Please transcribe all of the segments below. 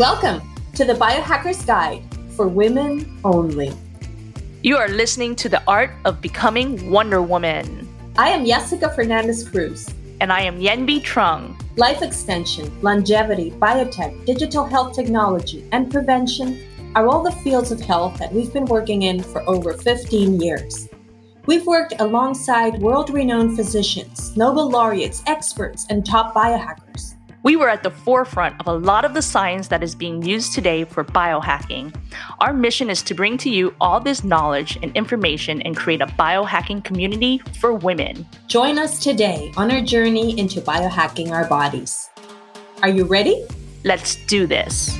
Welcome to the Biohacker's Guide for Women Only. You are listening to the art of becoming Wonder Woman. I am Yessica Fernandez Cruz. And I am Yenvy Trung. Life extension, longevity, biotech, digital health technology, and prevention are all the fields of health that we've been working in for over 15 years. We've worked alongside world renowned physicians, Nobel laureates, experts, and top biohackers. We were at the forefront of a lot of the science that is being used today for biohacking. Our mission is to bring to you all this knowledge and information and create a biohacking community for women. Join us today on our journey into biohacking our bodies. Are you ready? Let's do this.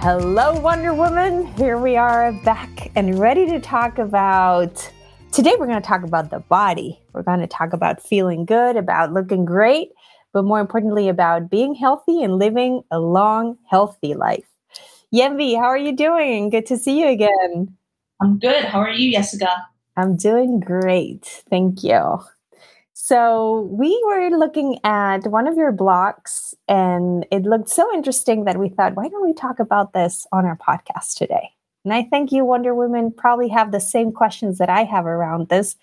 Hello, Wonder Woman. Here we are back and ready to talk about Today, we're going to talk about the body. We're going to talk about feeling good, about looking great, but more importantly, about being healthy and living a long, healthy life. Yenvy, how are you doing? Good to see you again. I'm good. How are you, Yessica? I'm doing great. Thank you. So, we were looking at one of your blogs, and it looked so interesting that we thought, why don't we talk about this on our podcast today? And I think you Wonder Women probably have the same questions that I have around this,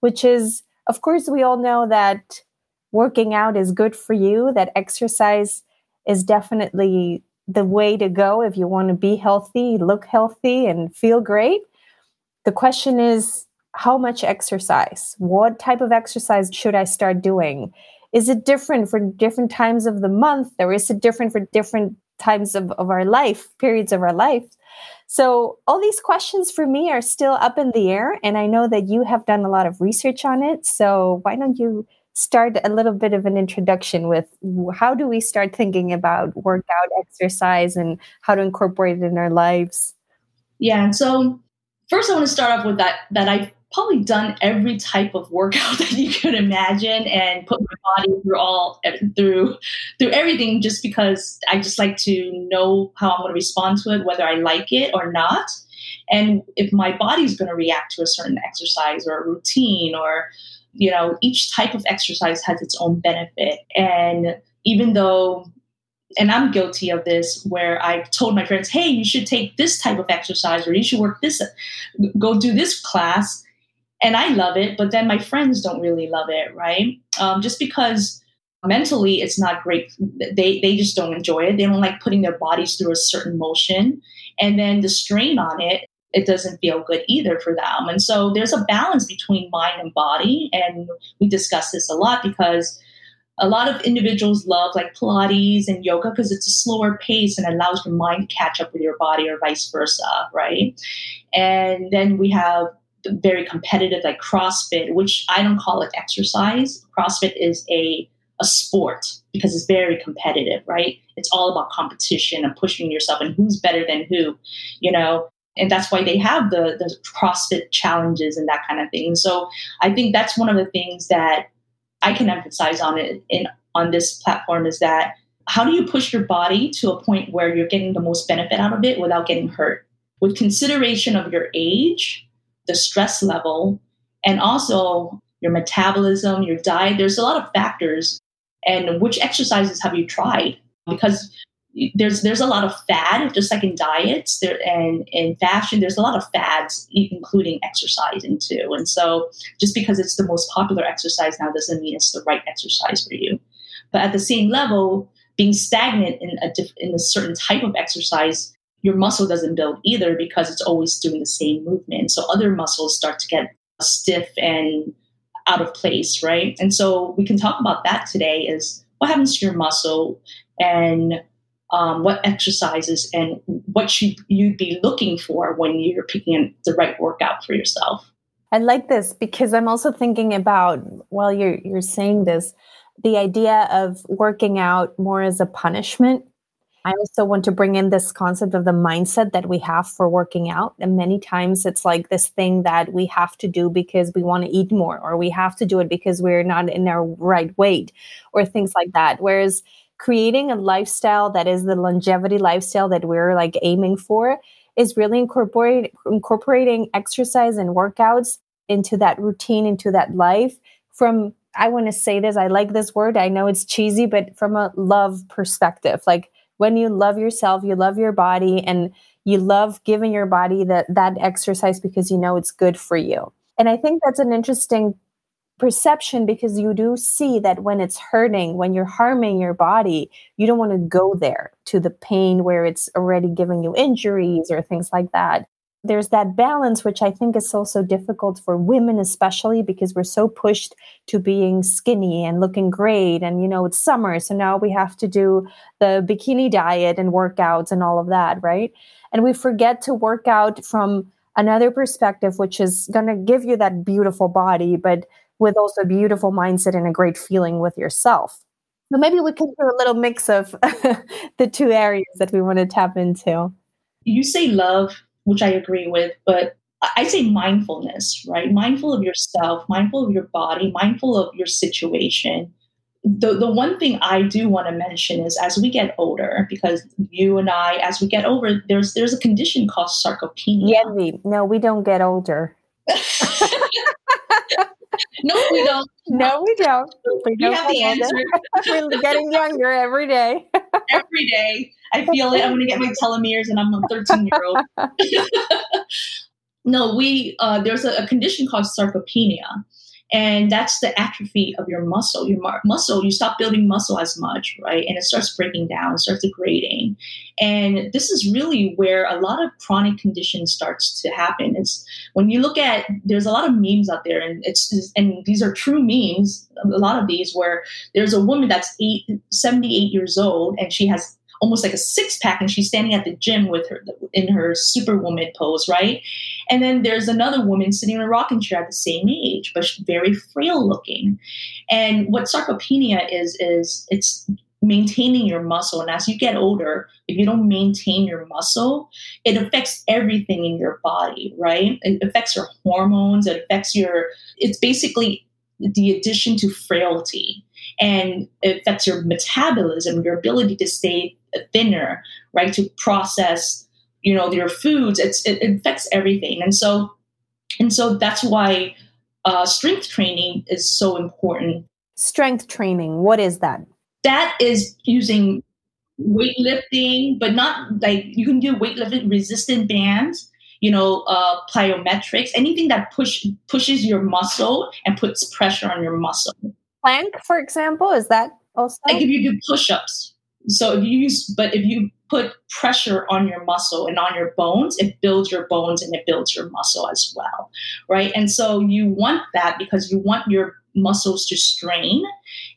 which is of course, we all know that working out is good for you, that exercise is definitely the way to go if you want to be healthy, look healthy, and feel great. The question is, how much exercise? What type of exercise should I start doing? Is it different for different times of the month, or is it different for different times of, of our life, periods of our life? So, all these questions for me are still up in the air. And I know that you have done a lot of research on it. So, why don't you start a little bit of an introduction with how do we start thinking about workout exercise and how to incorporate it in our lives? Yeah. So, first, I want to start off with that, that I've probably done every type of workout that you could imagine and put my body through all through through everything just because I just like to know how I'm going to respond to it whether I like it or not. And if my body's going to react to a certain exercise or a routine or you know each type of exercise has its own benefit. And even though and I'm guilty of this where I told my friends, hey, you should take this type of exercise or you should work this, go do this class and I love it, but then my friends don't really love it, right? Um, just because mentally it's not great. They they just don't enjoy it. They don't like putting their bodies through a certain motion, and then the strain on it. It doesn't feel good either for them. And so there's a balance between mind and body. And we discuss this a lot because a lot of individuals love like Pilates and yoga because it's a slower pace and allows your mind to catch up with your body or vice versa, right? And then we have very competitive like CrossFit, which I don't call it exercise. CrossFit is a a sport because it's very competitive, right? It's all about competition and pushing yourself and who's better than who, you know. And that's why they have the the CrossFit challenges and that kind of thing. So I think that's one of the things that I can emphasize on it in on this platform is that how do you push your body to a point where you're getting the most benefit out of it without getting hurt? With consideration of your age, the stress level, and also your metabolism, your diet. There's a lot of factors. And which exercises have you tried? Because there's there's a lot of fad, just like in diets there and in fashion, there's a lot of fads, including exercising too. And so just because it's the most popular exercise now doesn't mean it's the right exercise for you. But at the same level, being stagnant in a in a certain type of exercise your muscle doesn't build either because it's always doing the same movement. So other muscles start to get stiff and out of place, right? And so we can talk about that today is what happens to your muscle and um, what exercises and what should you be looking for when you're picking the right workout for yourself. I like this because I'm also thinking about while you're you're saying this, the idea of working out more as a punishment I also want to bring in this concept of the mindset that we have for working out. And many times it's like this thing that we have to do because we want to eat more, or we have to do it because we're not in our right weight, or things like that. Whereas creating a lifestyle that is the longevity lifestyle that we're like aiming for is really incorporating incorporating exercise and workouts into that routine, into that life from I want to say this. I like this word. I know it's cheesy, but from a love perspective, like when you love yourself, you love your body, and you love giving your body that that exercise because you know it's good for you. And I think that's an interesting perception because you do see that when it's hurting, when you're harming your body, you don't want to go there to the pain where it's already giving you injuries or things like that there's that balance which i think is also difficult for women especially because we're so pushed to being skinny and looking great and you know it's summer so now we have to do the bikini diet and workouts and all of that right? And we forget to work out from another perspective which is going to give you that beautiful body but with also beautiful mindset and a great feeling with yourself. So maybe we can do a little mix of the two areas that we want to tap into. You say love which I agree with, but I say mindfulness, right? Mindful of yourself, mindful of your body, mindful of your situation. The, the one thing I do want to mention is as we get older, because you and I, as we get older, there's there's a condition called sarcopenia. Yeah, we, no, we don't get older. no, we don't. No, we don't. We, we have the answer. We're getting younger every day. every day. I feel it. I'm going to get my telomeres, and I'm a 13 year old. no, we uh, there's a, a, condition called sarcopenia, and that's the atrophy of your muscle. Your mar- muscle, you stop building muscle as much, right? And it starts breaking down, starts degrading. And this is really where a lot of chronic conditions starts to happen. It's when you look at there's a lot of memes out there, and it's and these are true memes. A lot of these where there's a woman that's eight, 78 years old, and she has almost like a six pack and she's standing at the gym with her in her superwoman pose right and then there's another woman sitting in a rocking chair at the same age but very frail looking. And what sarcopenia is is it's maintaining your muscle. And as you get older if you don't maintain your muscle it affects everything in your body right? It affects your hormones. It affects your it's basically the addition to frailty. And it affects your metabolism your ability to stay thinner, right? To process, you know, your foods. It's, it, affects everything. And so, and so that's why uh, strength training is so important. Strength training, what is that? That is using weightlifting, but not like you can do weightlifting resistant bands, you know, uh, plyometrics, anything that push pushes your muscle and puts pressure on your muscle. Plank, for example, is that also? Like if you do push-ups, so if you use, but if you put pressure on your muscle and on your bones, it builds your bones and it builds your muscle as well, right? And so you want that because you want your muscles to strain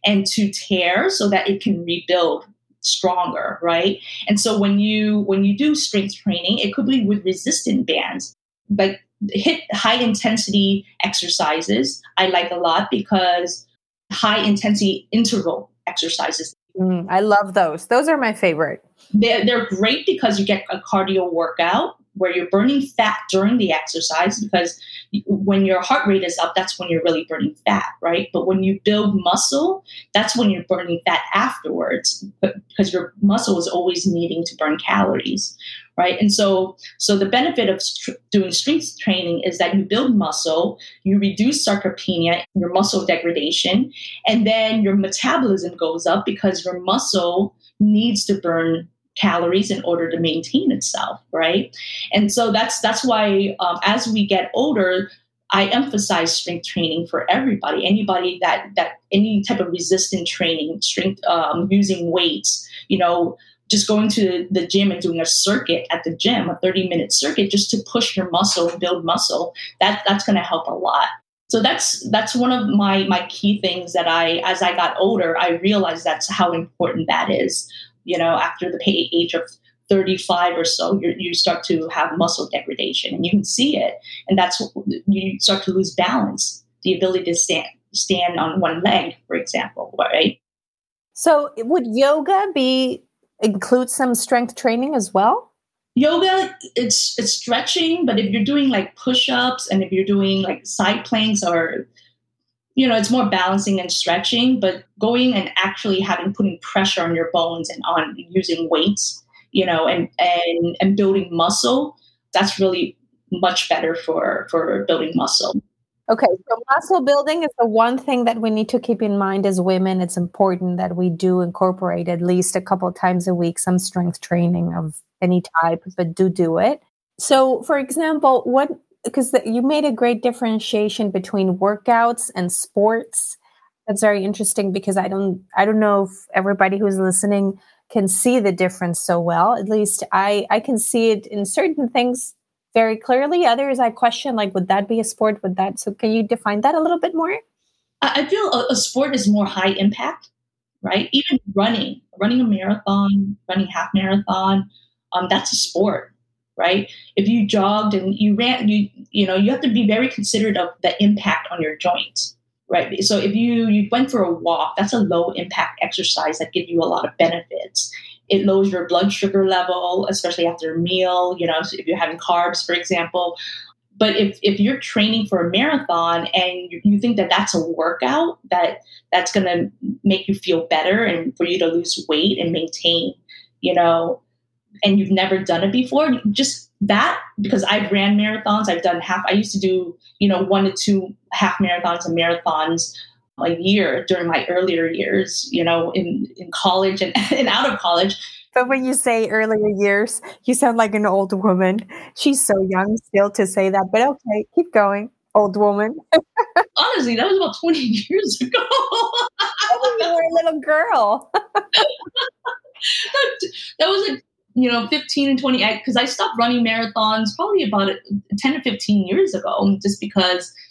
and to tear so that it can rebuild stronger right and so when you when you do strength training it could be with resistant bands like HIIT high intensity exercises i like a lot because high intensity interval exercises Mm, I love those. Those are my favorite. They're, they're great because you get a cardio workout where you're burning fat during the exercise because when your heart rate is up, that's when you're really burning fat, right? But when you build muscle, that's when you're burning fat afterwards because your muscle is always needing to burn calories, right? And so, so the benefit of st- doing strength training is that you build muscle, you reduce sarcopenia, your muscle degradation, and then your metabolism goes up because your muscle needs to burn calories in order to maintain itself right and so that's that's why um, as we get older i emphasize strength training for everybody anybody that that any type of resistant training strength um, using weights you know just going to the gym and doing a circuit at the gym, a 30 minute circuit, just to push your muscle and build muscle, that, that's going to help a lot. So that's that's one of my my key things that I, as I got older, I realized that's how important that is. You know, after the age of 35 or so, you start to have muscle degradation, and you can see it, and that's you start to lose balance, the ability to stand stand on one leg, for example, right? So, would yoga be include some strength training as well? Yoga, it's it's stretching, but if you're doing like push-ups and if you're doing like side planks or you know, it's more balancing and stretching, but going and actually having putting pressure on your bones and on using weights, you know, and and and building muscle, that's really much better for for building muscle. Okay, so muscle building is the one thing that we need to keep in mind as women. It's important that we do incorporate at least a couple times a week some strength training of any type, but do do it. So, for example, what because you made a great differentiation between workouts and sports. That's very interesting because I don't I don't know if everybody who's listening can see the difference so well. At least I I can see it in certain things very clearly. Others I question, like, would that be a sport? Would that? So, can you define that a little bit more? I feel a, a sport is more high impact, right? Even running, running a marathon, running half marathon, um, that's a sport, right? If you jogged and you ran, you you know you have to be very considerate of the impact on your joints, right? So if you you went for a walk, that's a low impact exercise that give you a lot of benefits it lowers your blood sugar level, especially after a meal, you know, if you're having carbs, for example. But if, if you're training for a marathon and you, think that that's a workout that that's going to make you feel better and for you to lose weight and maintain, you know, and you've never done it before, just that because I've ran marathons, I've done half. I used to do you know one to two half marathons and marathons a year during my earlier years, you know, in, in college and, and out of college. But when you say earlier years, you sound like an old woman. She's so young still to say that, but okay, keep going, old woman. Honestly, that was about 20 years ago. you were a little girl. that, that was like, you know, 15 and 20, because I, I stopped running marathons probably about 10 to 15 years ago, just because –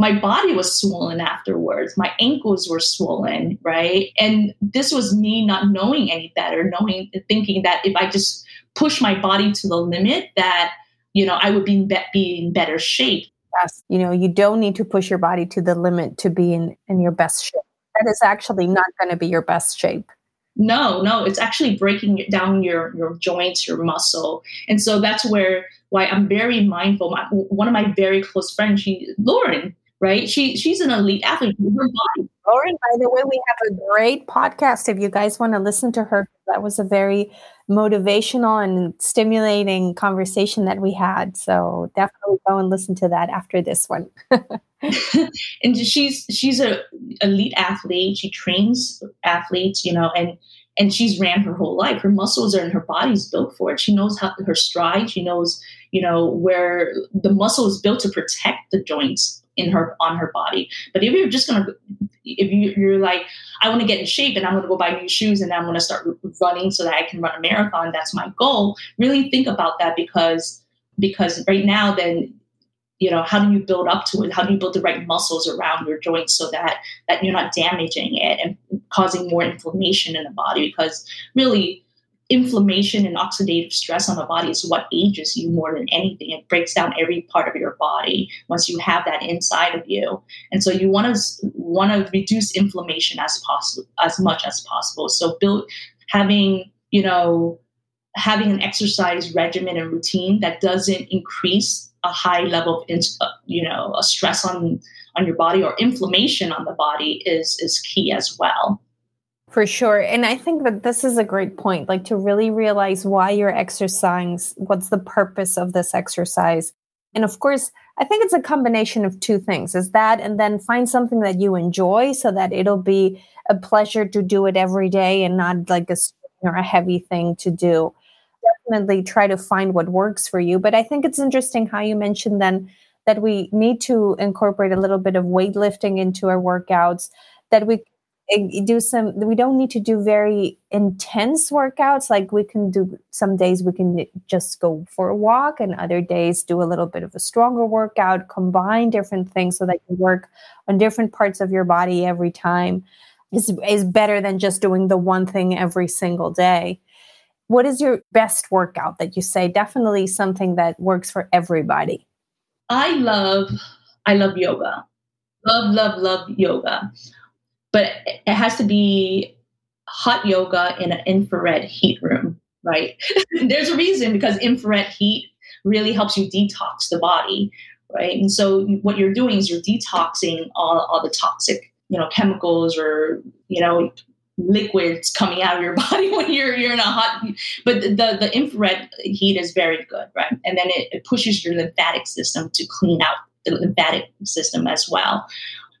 my body was swollen afterwards. My ankles were swollen, right? And this was me not knowing any better, knowing, thinking that if I just push my body to the limit, that you know I would be in, be, be in better shape. Yes, you know, you don't need to push your body to the limit to be in in your best shape. That is actually not going to be your best shape. No, no, it's actually breaking down your your joints, your muscle, and so that's where why I'm very mindful. My, one of my very close friends, she Lauren, right? She she's an elite athlete. Her body. Lauren, by the way, we have a great podcast. If you guys want to listen to her, that was a very motivational and stimulating conversation that we had. So definitely go and listen to that after this one. and she's she's a elite athlete. She trains athletes, you know, and and she's ran her whole life. Her muscles are and her body's built for it. She knows how her stride. She knows, you know, where the muscle is built to protect the joints in her on her body. But if you're just gonna, if you, you're like, I want to get in shape and I'm going to go buy new shoes and I'm going to start running so that I can run a marathon. That's my goal. Really think about that because because right now, then you know how do you build up to it? How do you build the right muscles around your joints so that that you're not damaging it and causing more inflammation in the body? Because really inflammation and oxidative stress on the body is what ages you more than anything. It breaks down every part of your body once you have that inside of you. And so you want to want to reduce inflammation as possible as much as possible. So build having, you know, having an exercise regimen and routine that doesn't increase a high level of uh, you know, a stress on on your body or inflammation on the body is is key as well. For sure. And I think that this is a great point, like to really realize why you're exercising, what's the purpose of this exercise. And of course, I think it's a combination of two things is that, and then find something that you enjoy so that it'll be a pleasure to do it every day and not like a, or a heavy thing to do. Definitely try to find what works for you. But I think it's interesting how you mentioned then that we need to incorporate a little bit of weightlifting into our workouts, that we do some we don't need to do very intense workouts. Like we can do some days we can just go for a walk and other days do a little bit of a stronger workout combine different things so that you work on different parts of your body every time. Is, is better than just doing the one thing every single day. What is your best workout that you say? Definitely something that works for everybody. I love i love yoga. Love love love yoga but it has to be hot yoga in an infrared heat room, right? There's a reason because infrared heat really helps you detox the body, right? And so what you're doing is you're detoxing all, all the toxic, you know, chemicals or, you know, liquids coming out of your body when you're you're in a hot but the the infrared heat is very good right and then it, it pushes your lymphatic system to clean out the lymphatic system as well.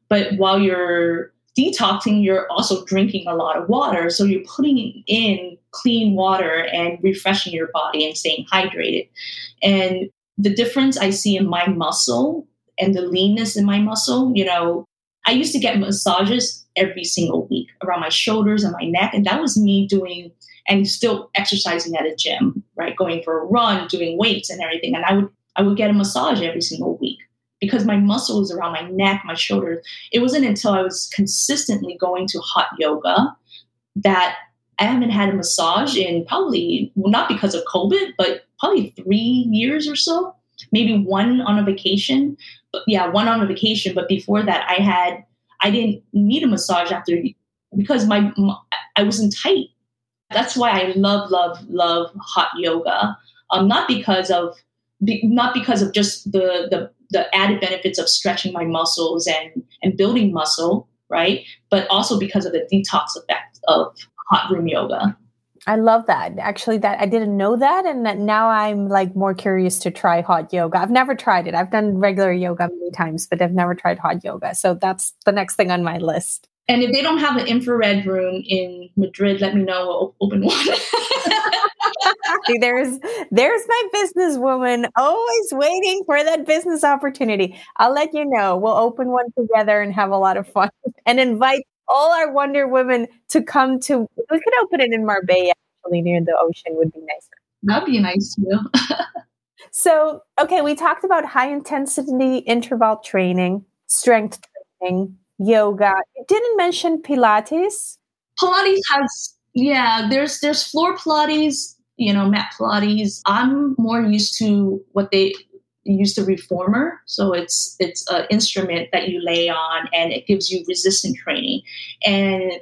But while you're detoxing, you're also drinking a lot of water. So you're putting in clean water and refreshing your body and staying hydrated. And the difference I see in my muscle and the leanness in my muscle, you know, I used to get massages every single week around my shoulders and my neck. And that was me doing and still exercising at a gym, right? Going for a run, doing weights and everything. And I would I would get a massage every single week because my muscles around my neck, my shoulders. It wasn't until I was consistently going to hot yoga that I haven't had a massage in probably well, not because of COVID, but probably three years or so. Maybe one on a vacation, but yeah, one on a vacation. But before that, I had I didn't need a massage after because my, my I wasn't tight. That's why I love, love, love hot yoga. Um, not because of be, not because of just the, the the added benefits of stretching my muscles and and building muscle, right? But also because of the detox effect of hot room yoga. I love that. Actually, that I didn't know that, and that now I'm like more curious to try hot yoga. I've never tried it. I've done regular yoga many times, but I've never tried hot yoga. So that's the next thing on my list. And if they don't have an infrared room in Madrid, let me know. We'll open one. there's there's my businesswoman always waiting for that business opportunity. I'll let you know. We'll open one together and have a lot of fun and invite all our Wonder Women to come to. We could open it in Marbella, actually, near the ocean. Would be nicer. That'd be nice too. so, okay, we talked about high intensity interval training, strength training, yoga. You didn't mention Pilates. Pilates has yeah. There's there's floor Pilates. You know, mat Pilates. I'm more used to what they use the reformer so it's it's an instrument that you lay on and it gives you resistant training and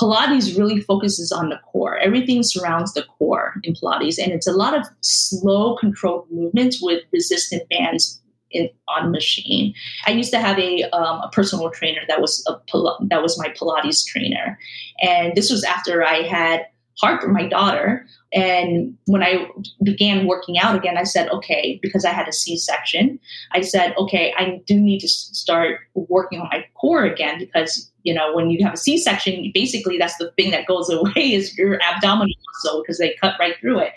pilates really focuses on the core everything surrounds the core in pilates and it's a lot of slow controlled movements with resistant bands in, on machine. I used to have a, um, a personal trainer that was a that was my Pilates trainer, and this was after I had Harper, my daughter. And when I began working out again, I said, okay, because I had a C section, I said, okay, I do need to start working on my core again because, you know, when you have a C section, basically that's the thing that goes away is your abdominal muscle because they cut right through it.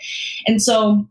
And so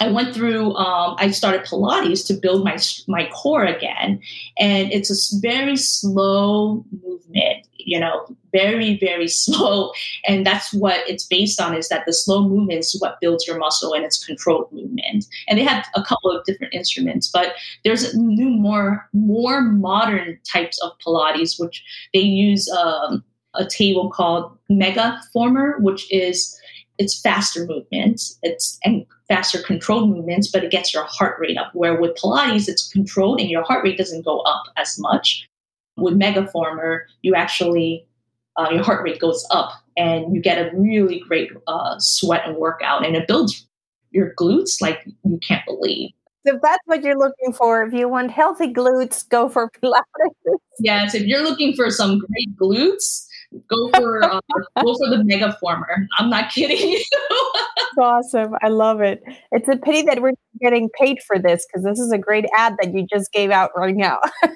I went through. Um, I started Pilates to build my my core again, and it's a very slow movement. You know, very very slow, and that's what it's based on. Is that the slow movement is what builds your muscle, and it's controlled movement. And they have a couple of different instruments, but there's new more more modern types of Pilates, which they use um, a table called Megaformer, which is it's faster movements. It's and faster controlled movements, but it gets your heart rate up. Where with Pilates, it's controlled and your heart rate doesn't go up as much. With Megaformer, you actually uh, your heart rate goes up and you get a really great uh, sweat and workout, and it builds your glutes like you can't believe. So if that's what you're looking for, if you want healthy glutes, go for Pilates. Yes, if you're looking for some great glutes, go for uh, go for the Megaformer. I'm not kidding you. awesome. I love it. It's a pity that we're getting paid for this because this is a great ad that you just gave out right now.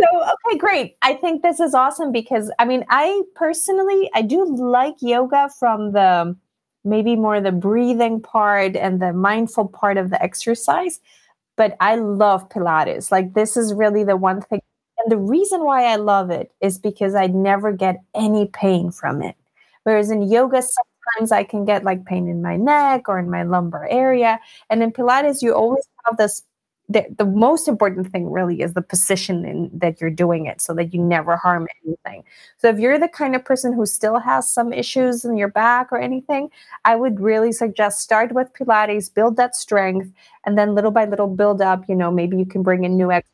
so okay great i think this is awesome because i mean i personally i do like yoga from the maybe more the breathing part and the mindful part of the exercise but i love pilates like this is really the one thing and the reason why i love it is because i never get any pain from it whereas in yoga sometimes I can get like pain in my neck or in my lumbar area. And in Pilates, you always have this. The, the most important thing really is the position in, that you're doing it so that you never harm anything. So if you're the kind of person who still has some issues in your back or anything, I would really suggest start with Pilates, build that strength, and then little by little build up. You know, maybe you can bring in new exercises.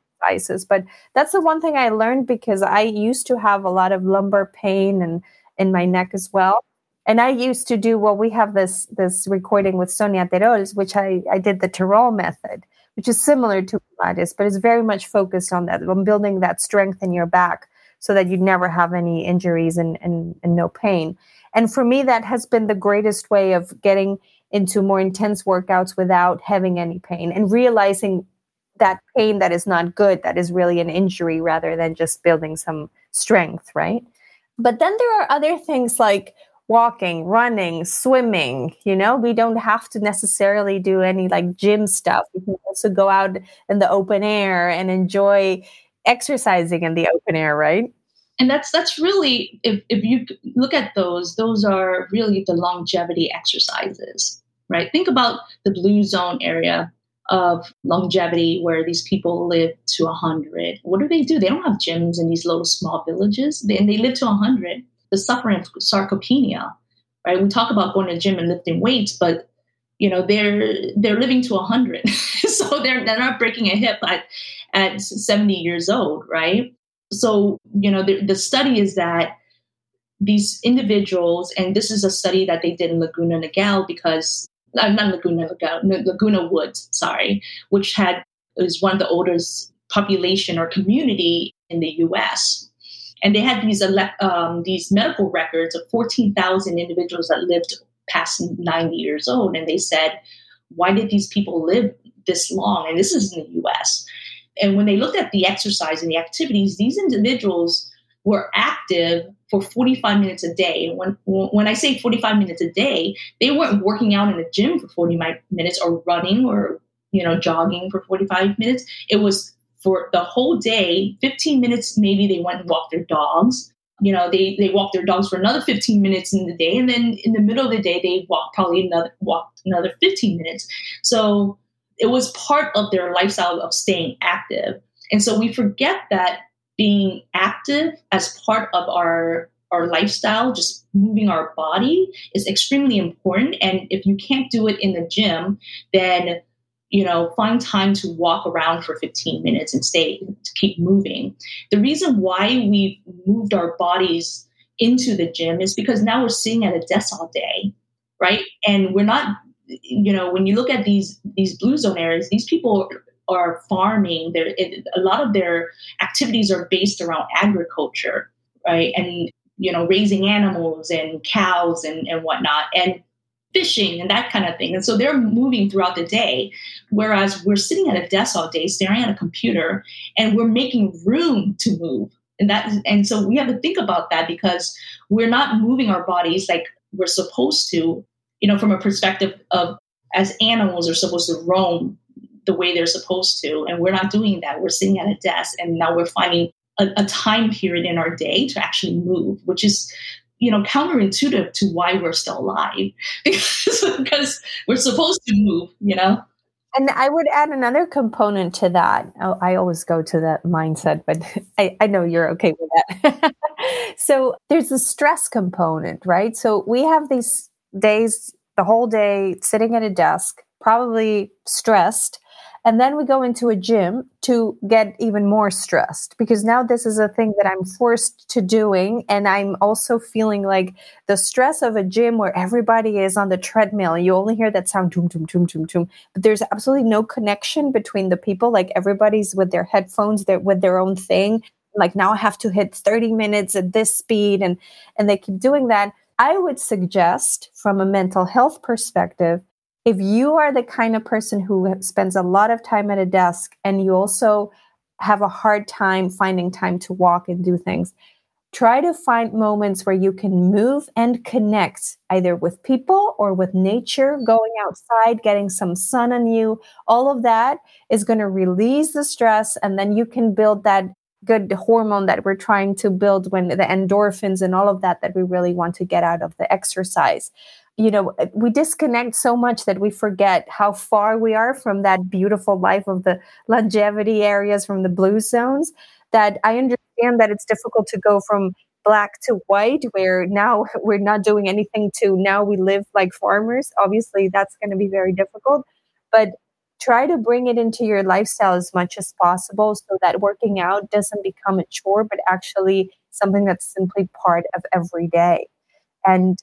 But that's the one thing I learned because I used to have a lot of lumbar pain and in my neck as well and I used to do well. We have this this recording with Sonia Terols, which I I did the Tirol method, which is similar to Pilates, but it's very much focused on that on building that strength in your back so that you never have any injuries and, and and no pain. And for me, that has been the greatest way of getting into more intense workouts without having any pain and realizing that pain that is not good, that is really an injury rather than just building some strength, right? But then there are other things like walking, running, swimming. You know, we don't have to necessarily do any like gym stuff. We can also go out in the open air and enjoy exercising in the open air, right? And that's that's really if, if you look at those, those are really the longevity exercises, right? Think about the blue zone area of longevity where these people live to 100 what do they do? They don't have gyms in these little small villages. And they live to 100 the suffering of sarcopenia right? We talk about going to the gym and lifting weights but you know they're they're living to 100 so they're, they're not breaking a hip at, at 70 years old right? So you know the, the study is that these individuals and this is a study that they did in laguna niguel because uh, not Laguna, Laguna Woods, sorry, which had was one of the oldest population or community in the U.S. And they had these um, these medical records of 14,000 individuals that lived past 90 years old, and they said, why did these people live this long? And this is in the U.S. And when they looked at the exercise and the activities, these individuals were active for 45 minutes a day. When when I say 45 minutes a day, they weren't working out in the gym for 45 minutes or running or you know jogging for 45 minutes. It was for the whole day, 15 minutes maybe they went and walked their dogs. You know, they they walked their dogs for another 15 minutes in the day, and then in the middle of the day they walked probably another walked another 15 minutes. So it was part of their lifestyle of staying active. And so we forget that being active as part of our our lifestyle, just moving our body is extremely important. And if you can't do it in the gym, then you know find time to walk around for 15 minutes and stay to keep moving the reason why we've moved our bodies into the gym is because now we're sitting at a desk all day right and we're not you know when you look at these these blue zone areas these people are farming. There, a lot of their activities are based around agriculture, right? And you know, raising animals and cows and, and whatnot, and fishing and that kind of thing. And so they're moving throughout the day, whereas we're sitting at a desk all day, staring at a computer, and we're making room to move. And that, and so we have to think about that because we're not moving our bodies like we're supposed to. You know, from a perspective of as animals are supposed to roam the way they're supposed to. And we're not doing that. We're sitting at a desk and now we're finding a, a time period in our day to actually move, which is you know counterintuitive to why we're still alive because, we're supposed to move you know and I would add another component to that. Oh, I always go to that mindset, but I, I know you're okay with that. so there's a stress component, right? So we have these days, the whole day sitting at a desk, probably stressed, and then we go into a gym to get even more stressed because now this is a thing that I'm forced to doing. And I'm also feeling like the stress of a gym where everybody is on the treadmill. You only hear that sound, toom, toom, toom, toom, toom. But there's absolutely no connection between the people. Like everybody's with their headphones, they're with their own thing. Like now I have to hit 30 minutes at this speed and, and they keep doing that. I would suggest from a mental health perspective if you are the kind of person who spends a lot of time at a desk and you also have a hard time finding time to walk and do things, try to find moments where you can move and connect either with people or with nature, going outside, getting some sun on you. All of that is going to release the stress, and then you can build that good hormone that we're trying to build when the endorphins and all of that that we really want to get out of the exercise you know uh, we disconnect so much that we forget how far we are from that beautiful life of the longevity areas from the blue zones that i understand that it's difficult to go from black to white where now we're not doing anything to now we live like farmers. Obviously that's going to be very difficult but try to bring it into your lifestyle as much as possible so that working out doesn't become a chore but actually something that's simply part of every day. And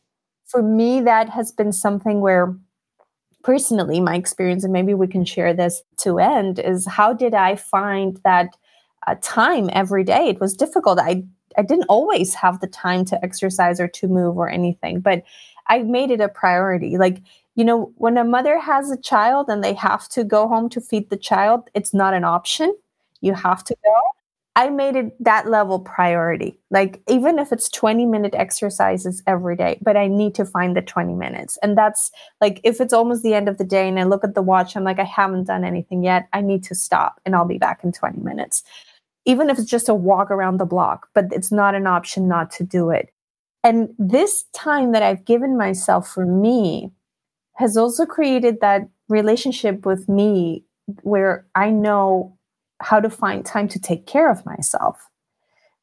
for me, that has been something where personally my experience and maybe we can share this to end is how did i find that uh, time every day it was difficult i i didn't always have the time to exercise or to move or anything but I made it a priority. Like, you know, when a mother has a child and they have to go home to feed the child, it's not an option. You have to go. I made it that level priority. Like, even if it's 20 minute exercises every day, but I need to find the 20 minutes. And that's like, if it's almost the end of the day and I look at the watch, I'm like, I haven't done anything yet. I need to stop and I'll be back in 20 minutes. Even if it's just a walk around the block, but it's not an option not to do it. And this time that I've given myself for me has also created that relationship with me where I know how to find time to take care of myself.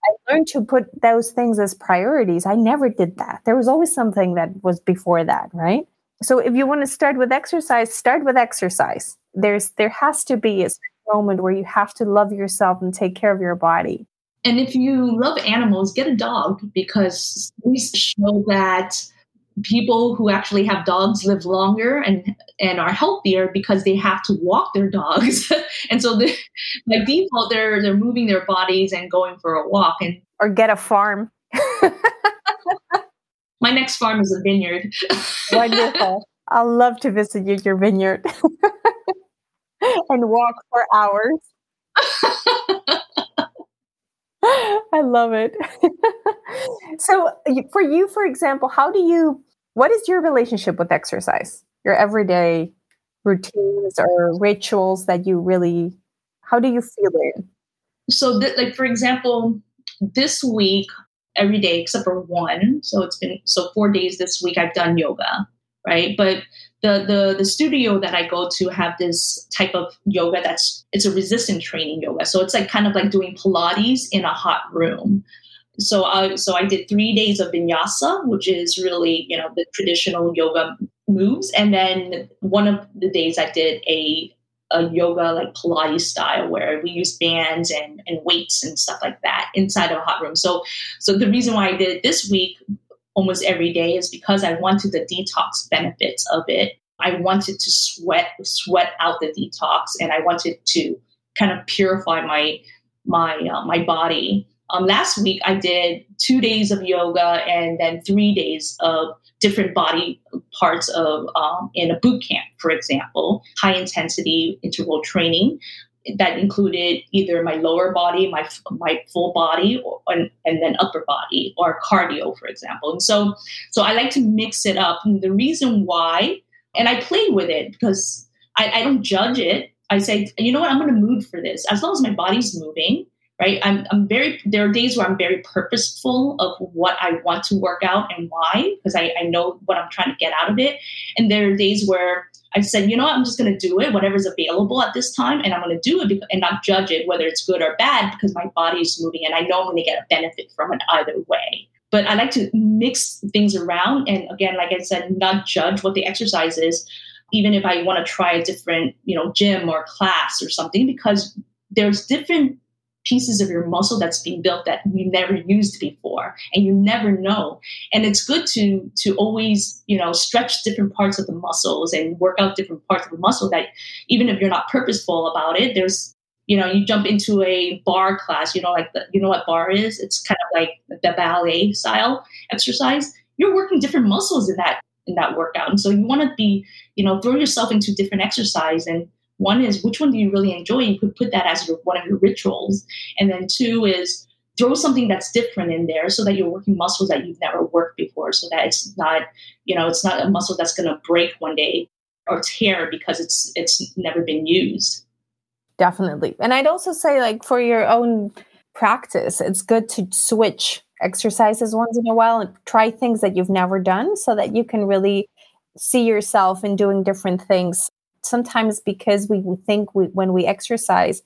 I learned to put those things as priorities. I never did that. There was always something that was before that, right? So if you want to start with exercise, start with exercise. There's there has to be a moment where you have to love yourself and take care of your body. And if you love animals, get a dog because we show that people who actually have dogs live longer and and are healthier because they have to walk their dogs. And so the, by default they're they're moving their bodies and going for a walk and or get a farm. My next farm is a vineyard. Wonderful. I'll love to visit you, your vineyard. And walk for hours I love it. so, for you, for example, how do you, what is your relationship with exercise? Your everyday routines or rituals that you really, how do you feel it? So, th- like, for example, this week, every day except for one, so it's been, so four days this week, I've done yoga, right? But the the the studio that I go to have this type of yoga that's it's a resistant training yoga. So it's like kind of like doing Pilates in a hot room. So I so I did three days of vinyasa, which is really you know the traditional yoga moves, and then one of the days I did a a yoga like Pilates style where we use bands and, and weights and stuff like that inside of a hot room. So so the reason why I did it this week almost every day is because I wanted the detox benefits of it. I wanted to sweat sweat out the detox, and I wanted to kind of purify my my uh, my body. Um, last week I did two days of yoga and then three days of different body parts of um, in a boot camp, for example, high intensity interval training that included either my lower body, my my full body, or, and, and then upper body, or cardio, for example. And so, so I like to mix it up. And the reason why, and I play with it because I, I don't judge it. I say, you know what, I'm going to mood for this. As long as my body's moving, right? I'm, I'm very, there are days where I'm very purposeful of what I want to work out and why, because I, I know what I'm trying to get out of it. And there are days where I said, you know what, I'm just going to do it, whatever's available at this time, and I'm going to do it and not judge it, whether it's good or bad, because my body is moving and I know I'm going to get a benefit from it either way. But I like to mix things around. And again, like I said, not judge what the exercise is, even if I want to try a different, you know, gym or class or something, because there's different pieces of your muscle that's being built that you never used before and you never know. And it's good to to always you know stretch different parts of the muscles and work out different parts of the muscle that even if you're not purposeful about it there's you know you jump into a barre class you know like the, you know what barre is? It's kind of like the ballet style exercise. You're working different muscles in that in that workout. And so you want to be you know throw yourself into different exercise and one is which one do you really enjoy? You could put that as your, one of your rituals. And then two is throw something that's different in there so that you're working muscles that you've never worked before so that it's not, you know, it's not a muscle that's going to break one day or tear because it's it's never been used. Definitely. And I'd also say like for your own practice, it's good to switch exercises once in a while and try things that you've never done so that you can really see yourself in doing different things sometimes because we think we, when we exercise,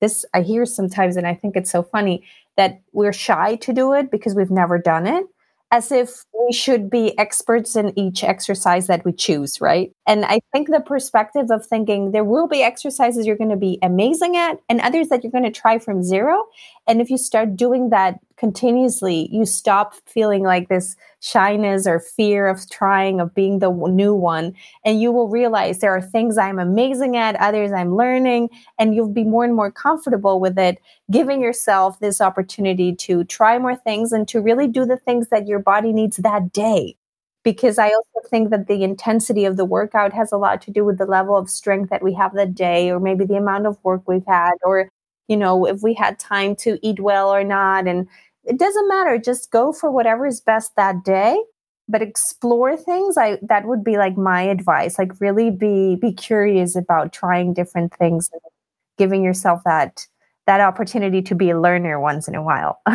this I hear sometimes, and I think it's so funny that we're shy to do it because we've never done it as if we should be experts in each exercise that we choose, right? And I think the perspective of thinking there will be exercises you're going to be amazing at and others that you're going to try from zero. And if you start doing that continuously, you stop feeling like this shyness or fear of trying, of being the new one. And you will realize there are things I'm amazing at, others I'm learning, and you'll be more and more comfortable with it, giving yourself this opportunity to try more things and to really do the things that your body needs that day because I also think that the intensity of the workout has a lot to do with the level of strength that we have that day, or maybe the amount of work we've had, or, you know, if we had time to eat well or not. And it doesn't matter. Just go for whatever is best that day but explore things. I that would be like my advice. Like really be be curious about trying different things giving yourself that that opportunity to be a learner once in a while.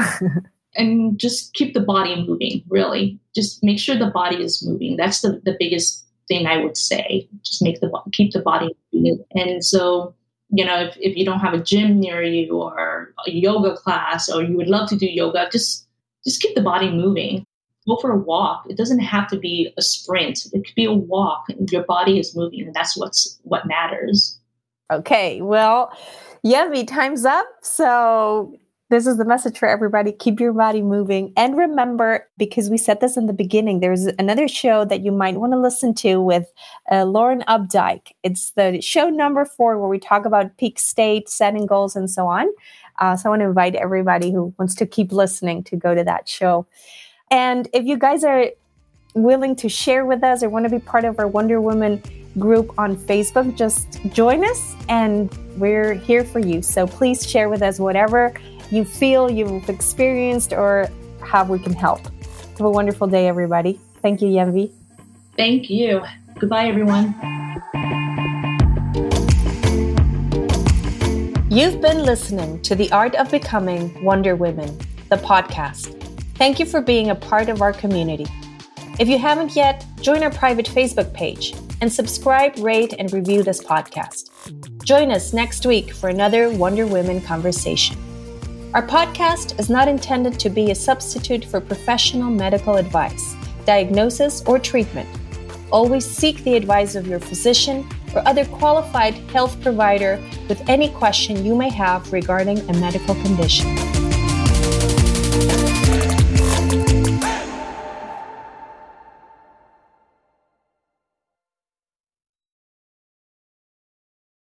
And just keep the body moving really. Just make sure the body is moving. That's the, the biggest thing i would say. Just make the keep the body moving. And so you know if, if you don't have a gym near you or a yoga class or you would love to do yoga just just keep the body moving go for a walk. It doesn't have to be a sprint. It could be a walk. Your body is moving, and that's what's what matters. Okay, well, yummy. Time's up. So this is the message for everybody. Keep your body moving, and remember, because we said this in the beginning, there's another show that you might want to listen to with uh, Lauren Updike. It's the show number four where we talk about peak state, setting goals, and so on. Uh, so I want to invite everybody who wants to keep listening to go to that show. And if you guys are willing to share with us or want to be part of our Wonder Woman group on Facebook, just join us and we're here for you. So please share with us whatever you feel you've experienced or how we can help. Have a wonderful day, everybody. Thank you, Yenvy. Thank you. Goodbye, everyone. You've been listening to The Art of Becoming Wonder Women, the podcast. Thank you for being a part of our community. If you haven't yet, join our private Facebook page and subscribe, rate, and review this podcast. Join us next week for another Wonder Women conversation. Our podcast is not intended to be a substitute for professional medical advice, diagnosis, or treatment. Always seek the advice of your physician or other qualified health provider with any question you may have regarding a medical condition.